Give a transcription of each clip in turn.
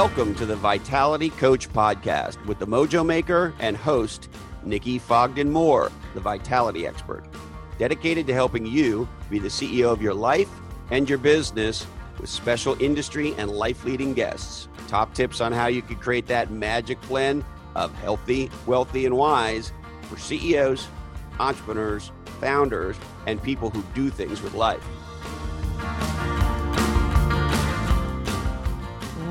Welcome to the Vitality Coach Podcast with the Mojo Maker and host, Nikki Fogden Moore, the Vitality Expert, dedicated to helping you be the CEO of your life and your business with special industry and life leading guests. Top tips on how you can create that magic blend of healthy, wealthy, and wise for CEOs, entrepreneurs, founders, and people who do things with life.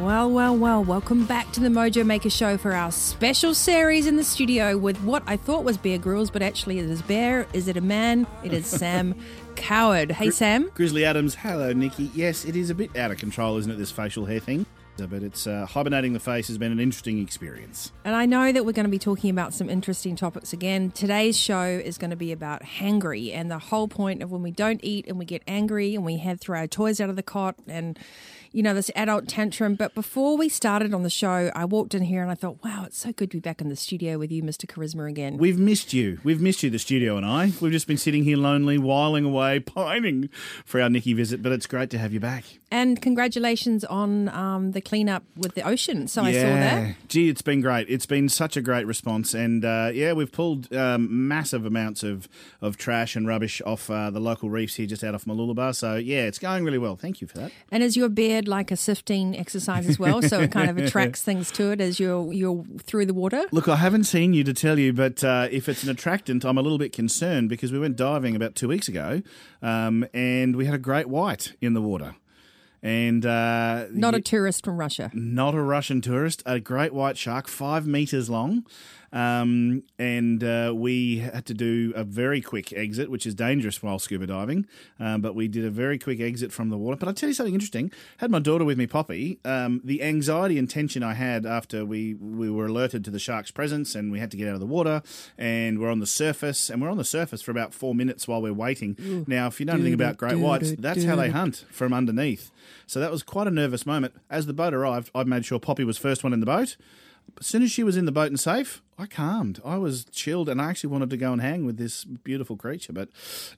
Well, well, well, welcome back to the Mojo Maker Show for our special series in the studio with what I thought was Bear Grylls, but actually it is Bear. Is it a man? It is Sam Coward. Hey, Sam. Grizzly Adams, hello, Nikki. Yes, it is a bit out of control, isn't it, this facial hair thing? But it's uh, hibernating the face has been an interesting experience. And I know that we're going to be talking about some interesting topics again. Today's show is going to be about hangry and the whole point of when we don't eat and we get angry and we have throw our toys out of the cot and you know, this adult tantrum. But before we started on the show, I walked in here and I thought, wow, it's so good to be back in the studio with you, Mr. Charisma, again. We've missed you. We've missed you, the studio and I. We've just been sitting here lonely, whiling away, pining for our Nikki visit, but it's great to have you back. And congratulations on um, the cleanup with the ocean. So I saw that. Gee, it's been great. It's been such a great response. And uh, yeah, we've pulled um, massive amounts of, of trash and rubbish off uh, the local reefs here just out of Mooloolaba. So yeah, it's going really well. Thank you for that. And is your beard like a sifting exercise as well? so it kind of attracts things to it as you're, you're through the water? Look, I haven't seen you to tell you, but uh, if it's an attractant, I'm a little bit concerned because we went diving about two weeks ago um, and we had a great white in the water and uh, not a tourist from Russia. Not a Russian tourist. A great white shark, five meters long, um, and uh, we had to do a very quick exit, which is dangerous while scuba diving. Um, but we did a very quick exit from the water. But I'll tell you something interesting. Had my daughter with me, Poppy. Um, the anxiety and tension I had after we we were alerted to the shark's presence, and we had to get out of the water, and we're on the surface, and we're on the surface for about four minutes while we're waiting. Ooh. Now, if you know anything about great whites, that's how they hunt from underneath. So that was quite a nervous moment. As the boat arrived, I made sure Poppy was first one in the boat. As soon as she was in the boat and safe, I calmed. I was chilled, and I actually wanted to go and hang with this beautiful creature. But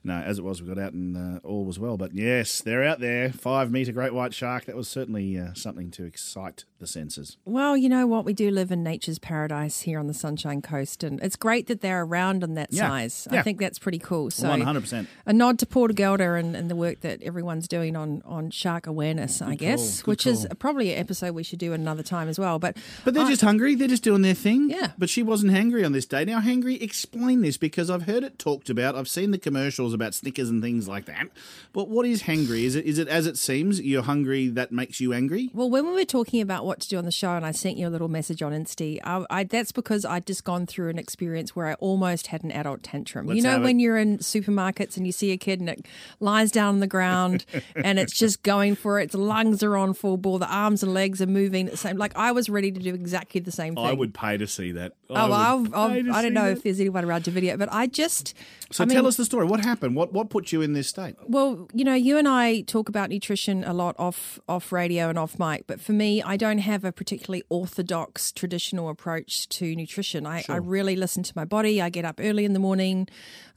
no, as it was, we got out and uh, all was well. But yes, they're out there. Five meter great white shark. That was certainly uh, something to excite the senses. Well, you know what? We do live in nature's paradise here on the Sunshine Coast, and it's great that they're around in that yeah. size. Yeah. I think that's pretty cool. So, 100%. A nod to Port Gelder and, and the work that everyone's doing on, on shark awareness, Good I guess, which is probably an episode we should do another time as well. But But they're I- just hungry. They're just doing their thing. Yeah. But she wasn't hangry on this day. Now, hangry, explain this because I've heard it talked about. I've seen the commercials about Snickers and things like that. But what is hangry? Is it is it as it seems? You're hungry that makes you angry? Well, when we were talking about what to do on the show, and I sent you a little message on Insta, I, I, that's because I'd just gone through an experience where I almost had an adult tantrum. Let's you know, have it. when you're in supermarkets and you see a kid and it lies down on the ground and it's just going for it, its lungs are on full bore, the arms and legs are moving the same. Like I was ready to do exactly the same thing. I would pay to see that. Oh, I well, I'll, I'll, I don't know that. if there's anyone around to video, but I just. So I tell mean, us the story. What happened? What what put you in this state? Well, you know, you and I talk about nutrition a lot off off radio and off mic, but for me, I don't have a particularly orthodox traditional approach to nutrition. I, I really listen to my body. I get up early in the morning,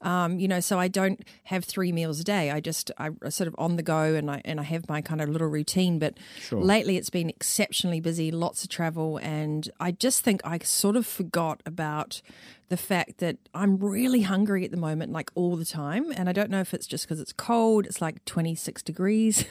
um, you know, so I don't have three meals a day. I just I sort of on the go and I and I have my kind of little routine. But lately, it's been exceptionally busy, lots of travel, and I just think I sort of forgot about the fact that I'm really hungry at the moment, like all the time. And I don't know if it's just because it's cold. It's like 26 degrees.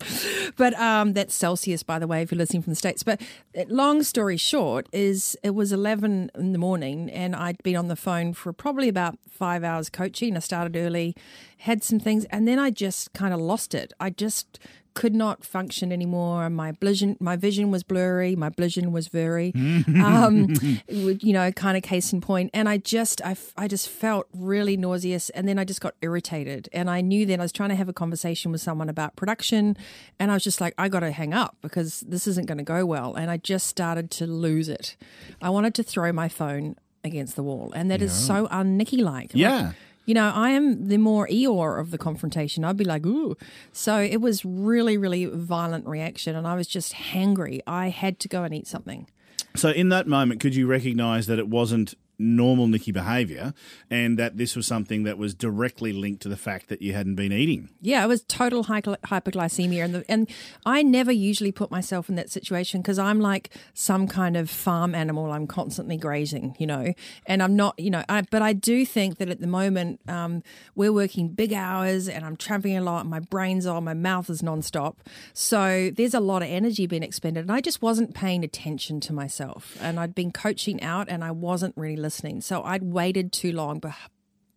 but um, that's Celsius, by the way, if you're listening from the States. But uh, long story short, is it was 11 in the morning and I'd been on the phone for probably about five hours coaching. I started early, had some things, and then I just kind of lost it. I just could not function anymore. My vision, my vision was blurry. My vision was very, um, you know, kind of case in point. And I just, I, I just felt really nauseous. And then I just got irritated. And I knew then I was trying to have a conversation with someone about production, and I was just like, I got to hang up because this isn't going to go well. And I just started to lose it. I wanted to throw my phone against the wall, and that is so un-Nikki like. Yeah. You know, I am the more Eeyore of the confrontation. I'd be like, ooh. So it was really, really violent reaction, and I was just hangry. I had to go and eat something. So in that moment, could you recognise that it wasn't normal Nikki behaviour, and that this was something that was directly linked to the fact that you hadn't been eating. Yeah, it was total hyperglycemia, and the, and I never usually put myself in that situation because I'm like some kind of farm animal. I'm constantly grazing, you know, and I'm not, you know, I, but I do think that at the moment um, we're working big hours and I'm tramping a lot. My brain's on, my mouth is nonstop, so there's a lot of energy being expended, and I just wasn't paying attention to myself, and I'd been coaching out, and I wasn't really listening. So I'd waited too long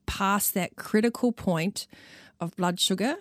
past that critical point of blood sugar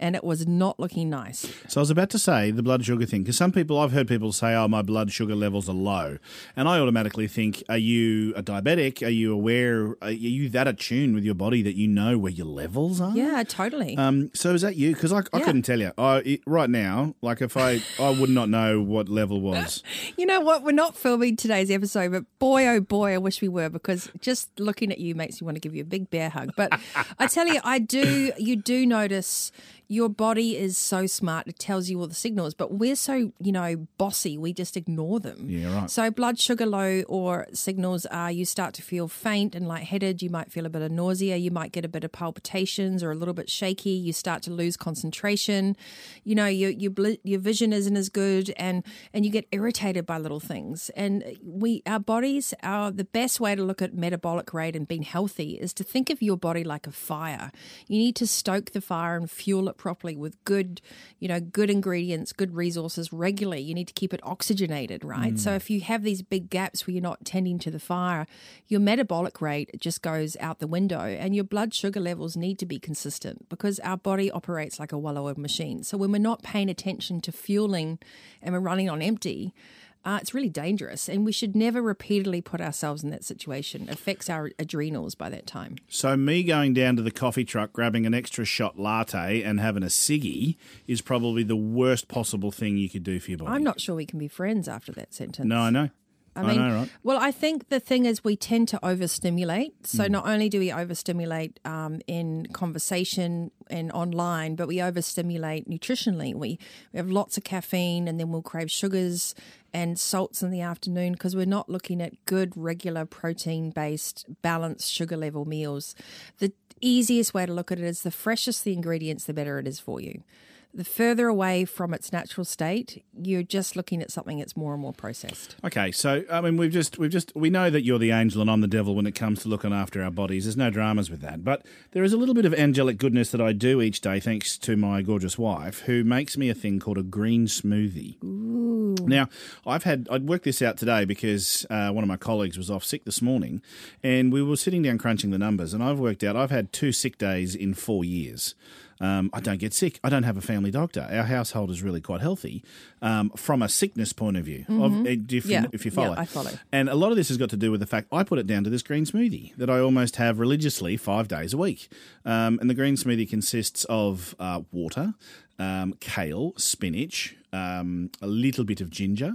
and it was not looking nice. So I was about to say the blood sugar thing because some people I've heard people say, "Oh, my blood sugar levels are low," and I automatically think, "Are you a diabetic? Are you aware? Are you that attuned with your body that you know where your levels are?" Yeah, totally. Um, so is that you? Because I, I yeah. couldn't tell you. I right now, like if I I would not know what level was. you know what? We're not filming today's episode, but boy, oh boy, I wish we were because just looking at you makes me want to give you a big bear hug. But I tell you, I do. You do notice your body is so smart it tells you all the signals but we're so you know bossy we just ignore them. Yeah right. So blood sugar low or signals are you start to feel faint and lightheaded you might feel a bit of nausea you might get a bit of palpitations or a little bit shaky you start to lose concentration. You know your your your vision isn't as good and and you get irritated by little things. And we our bodies are the best way to look at metabolic rate and being healthy is to think of your body like a fire. You need to stoke the fire and fuel it properly with good, you know, good ingredients, good resources regularly. You need to keep it oxygenated, right? Mm. So if you have these big gaps where you're not tending to the fire, your metabolic rate just goes out the window and your blood sugar levels need to be consistent because our body operates like a well-oiled machine. So when we're not paying attention to fueling and we're running on empty, uh, it's really dangerous, and we should never repeatedly put ourselves in that situation. It affects our adrenals by that time. So, me going down to the coffee truck, grabbing an extra shot latte, and having a ciggy is probably the worst possible thing you could do for your body. I'm not sure we can be friends after that sentence. No, I know. I mean, I know, right? well, I think the thing is we tend to overstimulate. So mm. not only do we overstimulate um, in conversation and online, but we overstimulate nutritionally. We we have lots of caffeine, and then we'll crave sugars and salts in the afternoon because we're not looking at good, regular, protein based, balanced sugar level meals. The easiest way to look at it is the freshest the ingredients, the better it is for you the further away from its natural state, you're just looking at something that's more and more processed. Okay, so I mean, we've just we've just we know that you're the angel and I'm the devil when it comes to looking after our bodies. There's no dramas with that, but there is a little bit of angelic goodness that I do each day, thanks to my gorgeous wife, who makes me a thing called a green smoothie. Ooh. Now, I've had I'd worked this out today because uh, one of my colleagues was off sick this morning, and we were sitting down crunching the numbers, and I've worked out I've had two sick days in four years. Um, I don't get sick. I don't have a family doctor. Our household is really quite healthy um, from a sickness point of view. Mm-hmm. Of, if, yeah. you, if you follow. Yeah, I follow. And a lot of this has got to do with the fact I put it down to this green smoothie that I almost have religiously five days a week. Um, and the green smoothie consists of uh, water, um, kale, spinach, um, a little bit of ginger,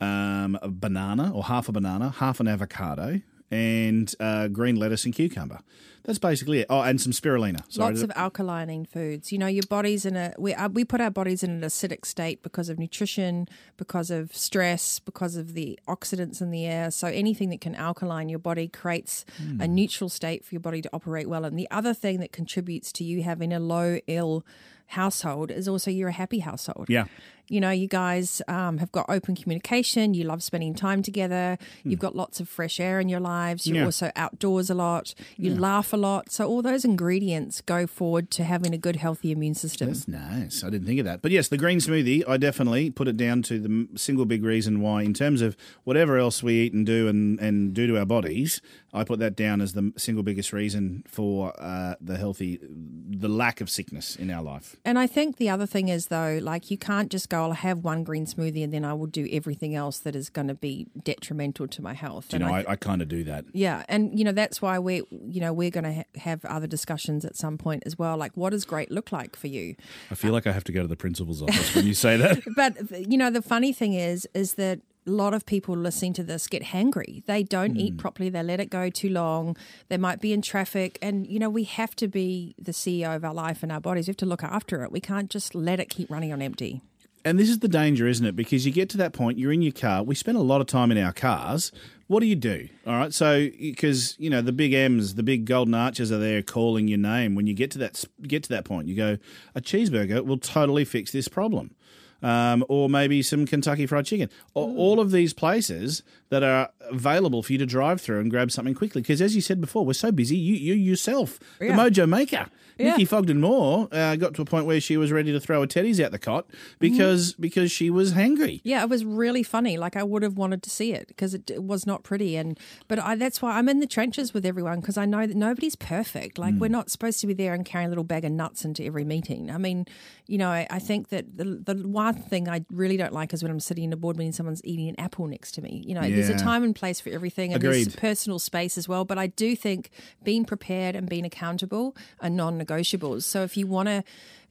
um, a banana or half a banana, half an avocado, and uh, green lettuce and cucumber. That's basically it. Oh, and some spirulina. Sorry, Lots of alkalining foods. You know, your body's in a we uh, we put our bodies in an acidic state because of nutrition, because of stress, because of the oxidants in the air. So anything that can alkaline your body creates mm. a hmm. neutral state for your body to operate well. And the other thing that contributes to you having a low ill household is also you're a happy household. Yeah you know, you guys um, have got open communication. You love spending time together. You've got lots of fresh air in your lives. You're yeah. also outdoors a lot. You yeah. laugh a lot. So all those ingredients go forward to having a good, healthy immune system. That's nice. I didn't think of that. But yes, the green smoothie, I definitely put it down to the single big reason why, in terms of whatever else we eat and do and, and do to our bodies, I put that down as the single biggest reason for uh, the healthy, the lack of sickness in our life. And I think the other thing is, though, like you can't just go I'll have one green smoothie and then I will do everything else that is going to be detrimental to my health. Do you and know, I, I, I kind of do that. Yeah, and you know that's why we, you know, we're going to ha- have other discussions at some point as well. Like, what does great look like for you? I feel uh, like I have to go to the principal's office when you say that. but you know, the funny thing is, is that a lot of people listening to this get hangry. They don't mm. eat hmm. properly. They let it go too long. They might be in traffic. And, you know, we have to be the CEO of our life and our bodies. We have to look after it. We can't just let it keep running on empty. And this is the danger, isn't it? Because you get to that point, you're in your car. We spend a lot of time in our cars. What do you do? All right. So, because, you know, the big M's, the big golden arches are there calling your name. When you get to that, get to that point, you go, a cheeseburger will totally fix this problem um, or maybe some Kentucky Fried Chicken. All of these places that are available for you to drive through and grab something quickly. Because as you said before, we're so busy. You, you yourself, yeah. the Mojo Maker, yeah. Nikki Fogden Moore, uh, got to a point where she was ready to throw her teddies out the cot because mm. because she was hangry. Yeah, it was really funny. Like I would have wanted to see it because it, it, was not pretty. And but I, that's why I'm in the trenches with everyone because I know that nobody's perfect. Like mm. we're not supposed to be there and carrying a little bag of nuts into every meeting. I mean, you know, I, I think that the the one thing I really don't like is when I'm sitting in a board meeting, someone's eating an apple next to me. You know, yeah. There's a time and place for everything, and Agreed. there's personal space as well. But I do think being prepared and being accountable are non-negotiables. So if you want to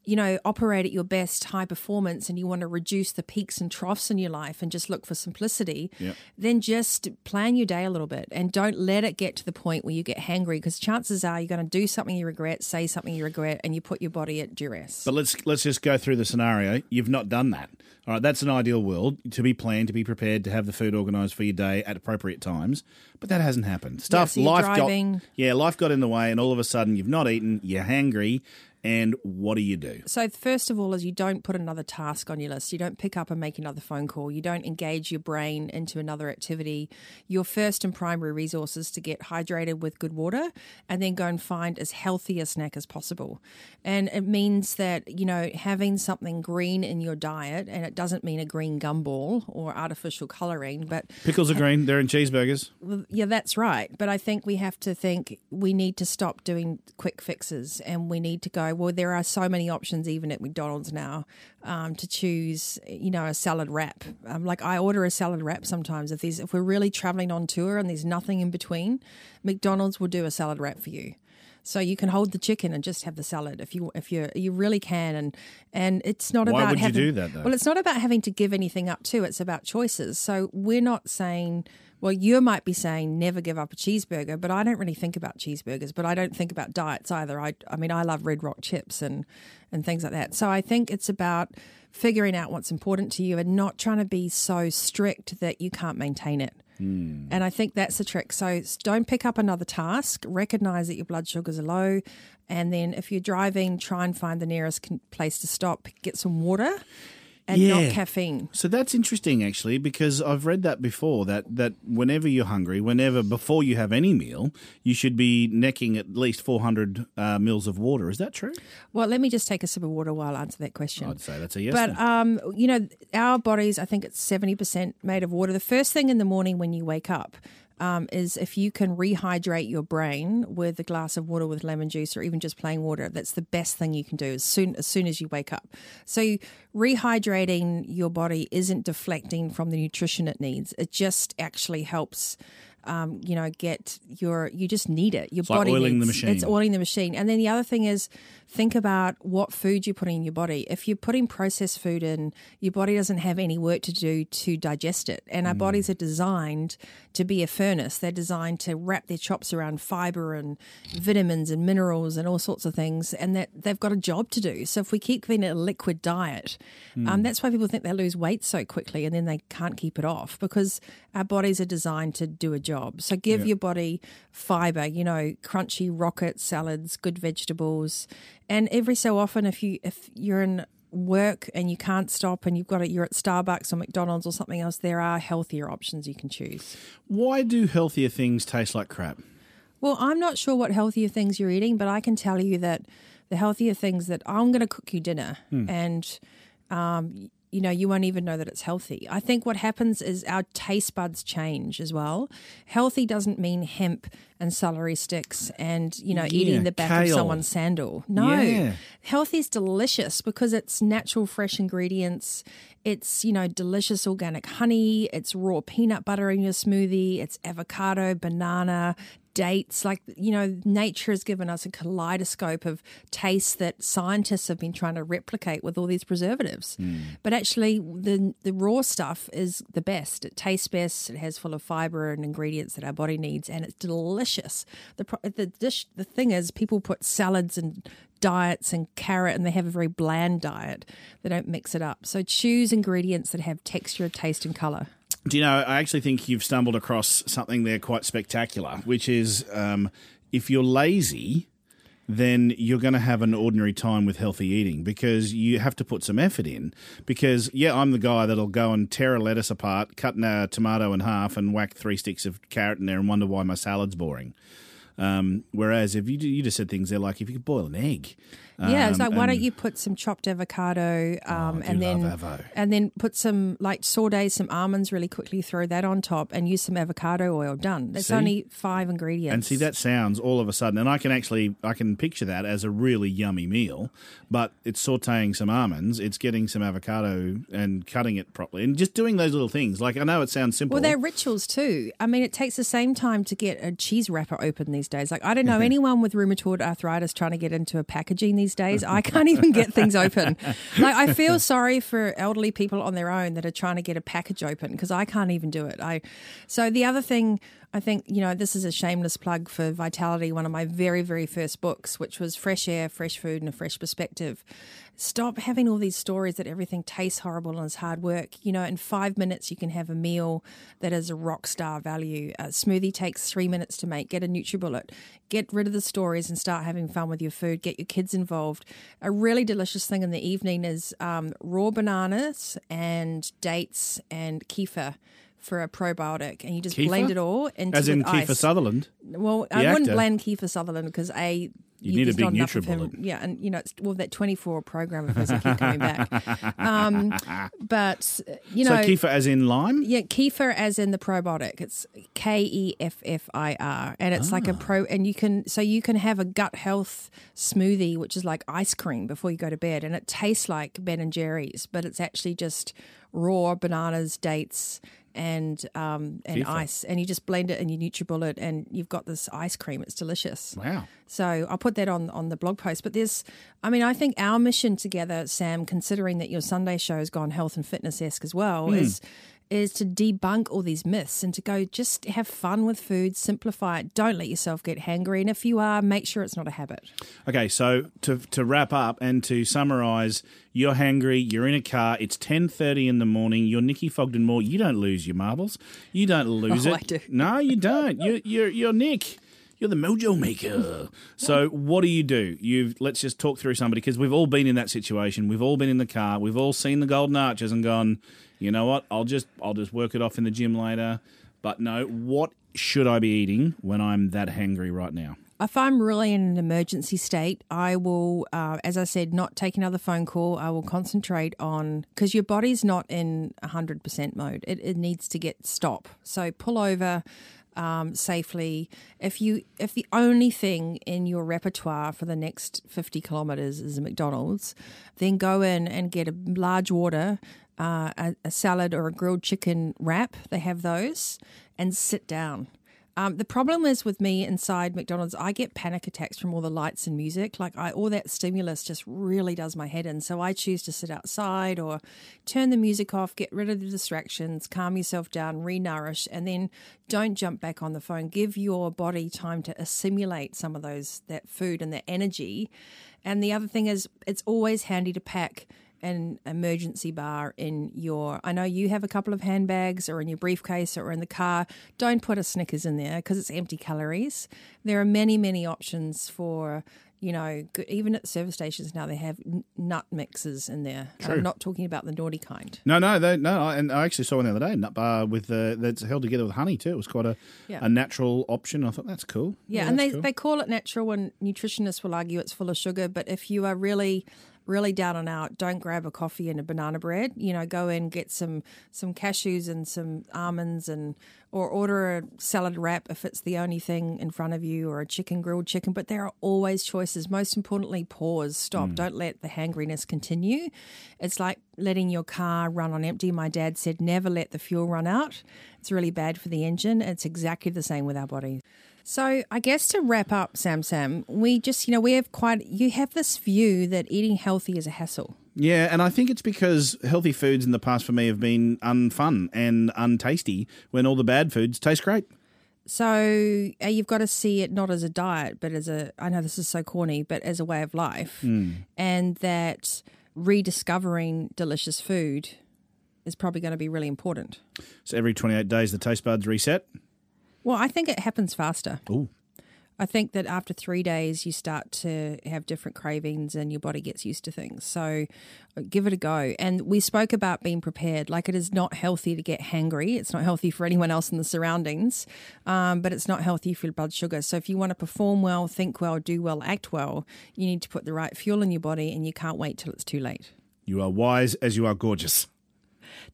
you know, operate at your best high performance and you want to reduce the peaks and troughs in your life and just look for simplicity, yep. then just plan your day a little bit and don't let it get to the point where you get hangry because chances are you're going to do something you regret, say something you regret, and you put your body at duress. But let's let's just go through the scenario. You've not done that. All right, that's an ideal world to be planned, to be prepared, to have the food organised for your day at appropriate times. But that hasn't happened. Stuff, yeah, so life driving. got, yeah, life got in the way, and all of a sudden you've not eaten, you're hangry, and what do you do? So, first of all, is you don't put another task on your list. You don't pick up and make another phone call. You don't engage your brain into another activity. Your first and primary resource is to get hydrated with good water and then go and find as healthy a snack as possible. And it means that, you know, having something green in your diet, and it doesn't mean a green gumball or artificial colouring, but. Pickles are green, they're in cheeseburgers. Yeah, that's right. But I think we have to think we need to stop doing quick fixes and we need to go well, there are so many options even at McDonald's now um, to choose, you know, a salad wrap. Um, like I order a salad wrap sometimes if there's if we're really traveling on tour and there's nothing in between, McDonald's will do a salad wrap for you. So you can hold the chicken and just have the salad if you if you you really can and and it's not Why about would having, you do that though? Well, it's not about having to give anything up too. It's about choices. So we're not saying well, you might be saying never give up a cheeseburger, but I don't really think about cheeseburgers, but I don't think about diets either. I, I mean, I love Red Rock chips and, and things like that. So I think it's about figuring out what's important to you and not trying to be so strict that you can't maintain it. Mm. And I think that's the trick. So don't pick up another task, recognize that your blood sugars are low. And then if you're driving, try and find the nearest place to stop, get some water and yeah. not caffeine. So that's interesting, actually, because I've read that before. That that whenever you're hungry, whenever before you have any meal, you should be necking at least 400 uh, mils of water. Is that true? Well, let me just take a sip of water while I answer that question. I'd say that's a yes. But um, you know, our bodies, I think it's 70% made of water. The first thing in the morning when you wake up um, is if you can rehydrate your brain with a glass of water with lemon juice or even just plain water. That's the best thing you can do as soon as soon as you wake up. So rehydrating your body isn't deflecting from the nutrition it needs. It just actually helps um, you know, get your you just need it. Your it's body like oiling needs, the machine. It's oiling the machine. And then the other thing is think about what food you're putting in your body. If you're putting processed food in, your body doesn't have any work to do to digest it. And our mm. bodies are designed to be a furnace. They're designed to wrap their chops around fiber and vitamins and minerals and all sorts of things. And that they've got a job to do. So if we keep eating a liquid diet, mm. um, that's why people think they lose weight so quickly and then they can't keep it off because our bodies are designed to do a job. So give yeah. your body fiber, you know, crunchy rocket salads, good vegetables, and every so often, if you if you're in work and you can't stop and you've got it, you're at Starbucks or McDonald's or something else, there are healthier options you can choose. Why do healthier things taste like crap? Well, I'm not sure what healthier things you're eating, but I can tell you that the healthier things that I'm going to cook you dinner hmm. and um, you know, you won't even know that it's healthy. I think what happens is our taste buds change as well. Healthy doesn't mean hemp and celery sticks and, you know, yeah, eating the back kale. of someone's sandal. No. Yeah. Healthy is delicious because it's natural, fresh ingredients. It's, you know, delicious organic honey. It's raw peanut butter in your smoothie. It's avocado, banana, dates. Like, you know, nature has given us a kaleidoscope of tastes that scientists have been trying to replicate with all these preservatives. Mm. But actually, the, the raw stuff is the best. It tastes best. It has full of fiber and ingredients that our body needs, and it's delicious. The, the dish, the thing is, people put salads and diets and carrot and they have a very bland diet. They don't mix it up. So choose ingredients that have texture, taste, and color. Do you know, I actually think you've stumbled across something there quite spectacular, which is um, if you're lazy, then you're going to have an ordinary time with healthy eating because you have to put some effort in. Because, yeah, I'm the guy that'll go and tear a lettuce apart, cut a tomato in half, and whack three sticks of carrot in there and wonder why my salad's boring. Um, whereas if you you just said things there like if you could boil an egg, yeah, it's um, like why don't you put some chopped avocado um, I do and then and then put some like saute some almonds really quickly, throw that on top, and use some avocado oil. Done. It's only five ingredients. And see, that sounds all of a sudden, and I can actually I can picture that as a really yummy meal. But it's sautéing some almonds, it's getting some avocado and cutting it properly, and just doing those little things. Like I know it sounds simple. Well, they're rituals too. I mean, it takes the same time to get a cheese wrapper open these days. Like, I don't know anyone with rheumatoid arthritis trying to get into a packaging these days. I can't even get things open. Like, I feel sorry for elderly people on their own that are trying to get a package open because I can't even do it. I so the other thing. I think, you know, this is a shameless plug for Vitality, one of my very, very first books, which was Fresh Air, Fresh Food, and a Fresh Perspective. Stop having all these stories that everything tastes horrible and is hard work. You know, in five minutes, you can have a meal that is a rock star value. A smoothie takes three minutes to make. Get a NutriBullet. Get rid of the stories and start having fun with your food. Get your kids involved. A really delicious thing in the evening is um, raw bananas and dates and kefir for a probiotic, and you just Kefir? blend it all into as in Kiefer ice. Sutherland. Well, I wouldn't actor. blend Kiefer Sutherland because a You need a big enough of him. NutriBullet. Yeah, and you know, it's, well, that 24 program of his will keep coming back. Um, but you know, so Kiefer as in lime. yeah, kefir as in the probiotic. It's K E F F I R, and it's like a Ah. pro. And you can so you can have a gut health smoothie, which is like ice cream before you go to bed, and it tastes like Ben and Jerry's, but it's actually just raw bananas, dates. And um, and ice, and you just blend it in your NutriBullet, and you've got this ice cream. It's delicious. Wow. So I'll put that on on the blog post. But there's, I mean, I think our mission together, Sam, considering that your Sunday show has gone health and fitness esque as well, is is to debunk all these myths and to go just have fun with food, simplify it. Don't let yourself get hangry, and if you are, make sure it's not a habit. Okay, so to to wrap up and to summarise, you're hangry, you're in a car, it's ten thirty in the morning, you're Nikki Fogden Moore, you don't lose your marbles. You don't lose Oh, it. I do. No, you don't. You you're you're Nick. You're the mojo maker. So what do you do? You've let's just talk through somebody because we've all been in that situation. We've all been in the car. We've all seen the golden arches and gone, you know what? I'll just I'll just work it off in the gym later. But no, what should I be eating when I'm that hangry right now? If I'm really in an emergency state, I will, uh, as I said, not take another phone call. I will concentrate on because your body's not in 100% mode. It, it needs to get stop. So pull over um, safely. If you if the only thing in your repertoire for the next 50 kilometers is a McDonald's, then go in and get a large water, uh, a, a salad or a grilled chicken wrap. They have those, and sit down. Um, the problem is with me inside McDonald's, I get panic attacks from all the lights and music. Like I, all that stimulus just really does my head in. So I choose to sit outside or turn the music off, get rid of the distractions, calm yourself down, re-nourish, and then don't jump back on the phone. Give your body time to assimilate some of those that food and that energy. And the other thing is, it's always handy to pack an emergency bar in your I know you have a couple of handbags or in your briefcase or in the car don't put a Snickers in there because it's empty calories there are many many options for you know good, even at service stations now they have nut mixes in there I'm not talking about the naughty kind No, no, they, no. And I actually saw one the other day, nut bar with uh, that's held together with honey too. It was quite a, Yeah. a natural option. I thought that's cool. Yeah, and they, cool. they call it natural, and nutritionists will argue it's full of sugar. But if you are really, really down and out, don't grab a coffee and a banana bread. You know, go in, get some some cashews and some almonds, and or order a salad wrap if it's the only thing in front of you, or a chicken grilled chicken. But there are always choices. Most importantly, pause, stop. Mm. Don't let the hangriness continue. It's like letting your car run on empty. My dad said, never let the fuel run out. It's really bad for the engine. It's exactly the same with our body. So I guess to wrap up, Sam Sam, we just you know we have quite you have this view that eating healthy is a hassle. Yeah, and I think it's because healthy foods in the past for me have been unfun and untasty when all the bad foods taste great. So uh, you've got to see it not as a diet, but as a, I know this is so corny, but as a way of life. Mm. And that rediscovering delicious food is probably going to be really important. So every 28 days, the taste buds reset? Well, I think it happens faster. Ooh. I think that after three days, you start to have different cravings and your body gets used to things. So uh, give it a go. And we spoke about being prepared. Like it is not healthy to get hangry. It's not healthy for anyone else in the surroundings, um, but it's not healthy for your blood sugar. So if you want to perform well, think well, do well, act well, you need to put the right fuel in your body and you can't wait till it's too late. You are wise as you are gorgeous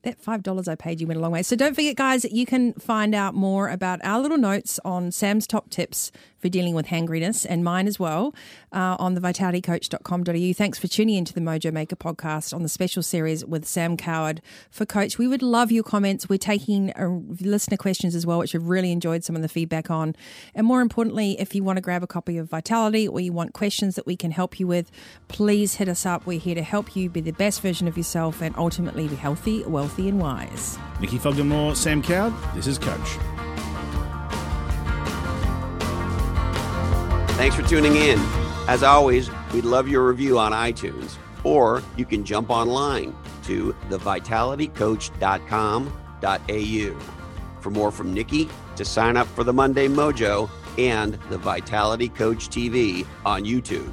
that $5 I paid you went a long way. So don't forget, guys, you can find out more about our little notes on Sam's top tips for dealing with hangriness and mine as well uh, on the vitalitycoach.com.au. Thanks for tuning into the Mojo Maker podcast on the special series with Sam Coward for Coach. We would love your comments. We're taking uh, listener questions as well, which we've really enjoyed some of the feedback on. And more importantly, if you want to grab a copy of Vitality or you want questions that we can help you with, please hit us up. We're here to help you be the best version of yourself and ultimately be healthy, wealthy, and wise. Nikki Fogden Sam Coward, this is Coach. Thanks for tuning in. As always, we'd love your review on iTunes, or you can jump online to thevitalitycoach.com.au for more from Nikki, to sign up for the Monday Mojo and the Vitality Coach TV on YouTube.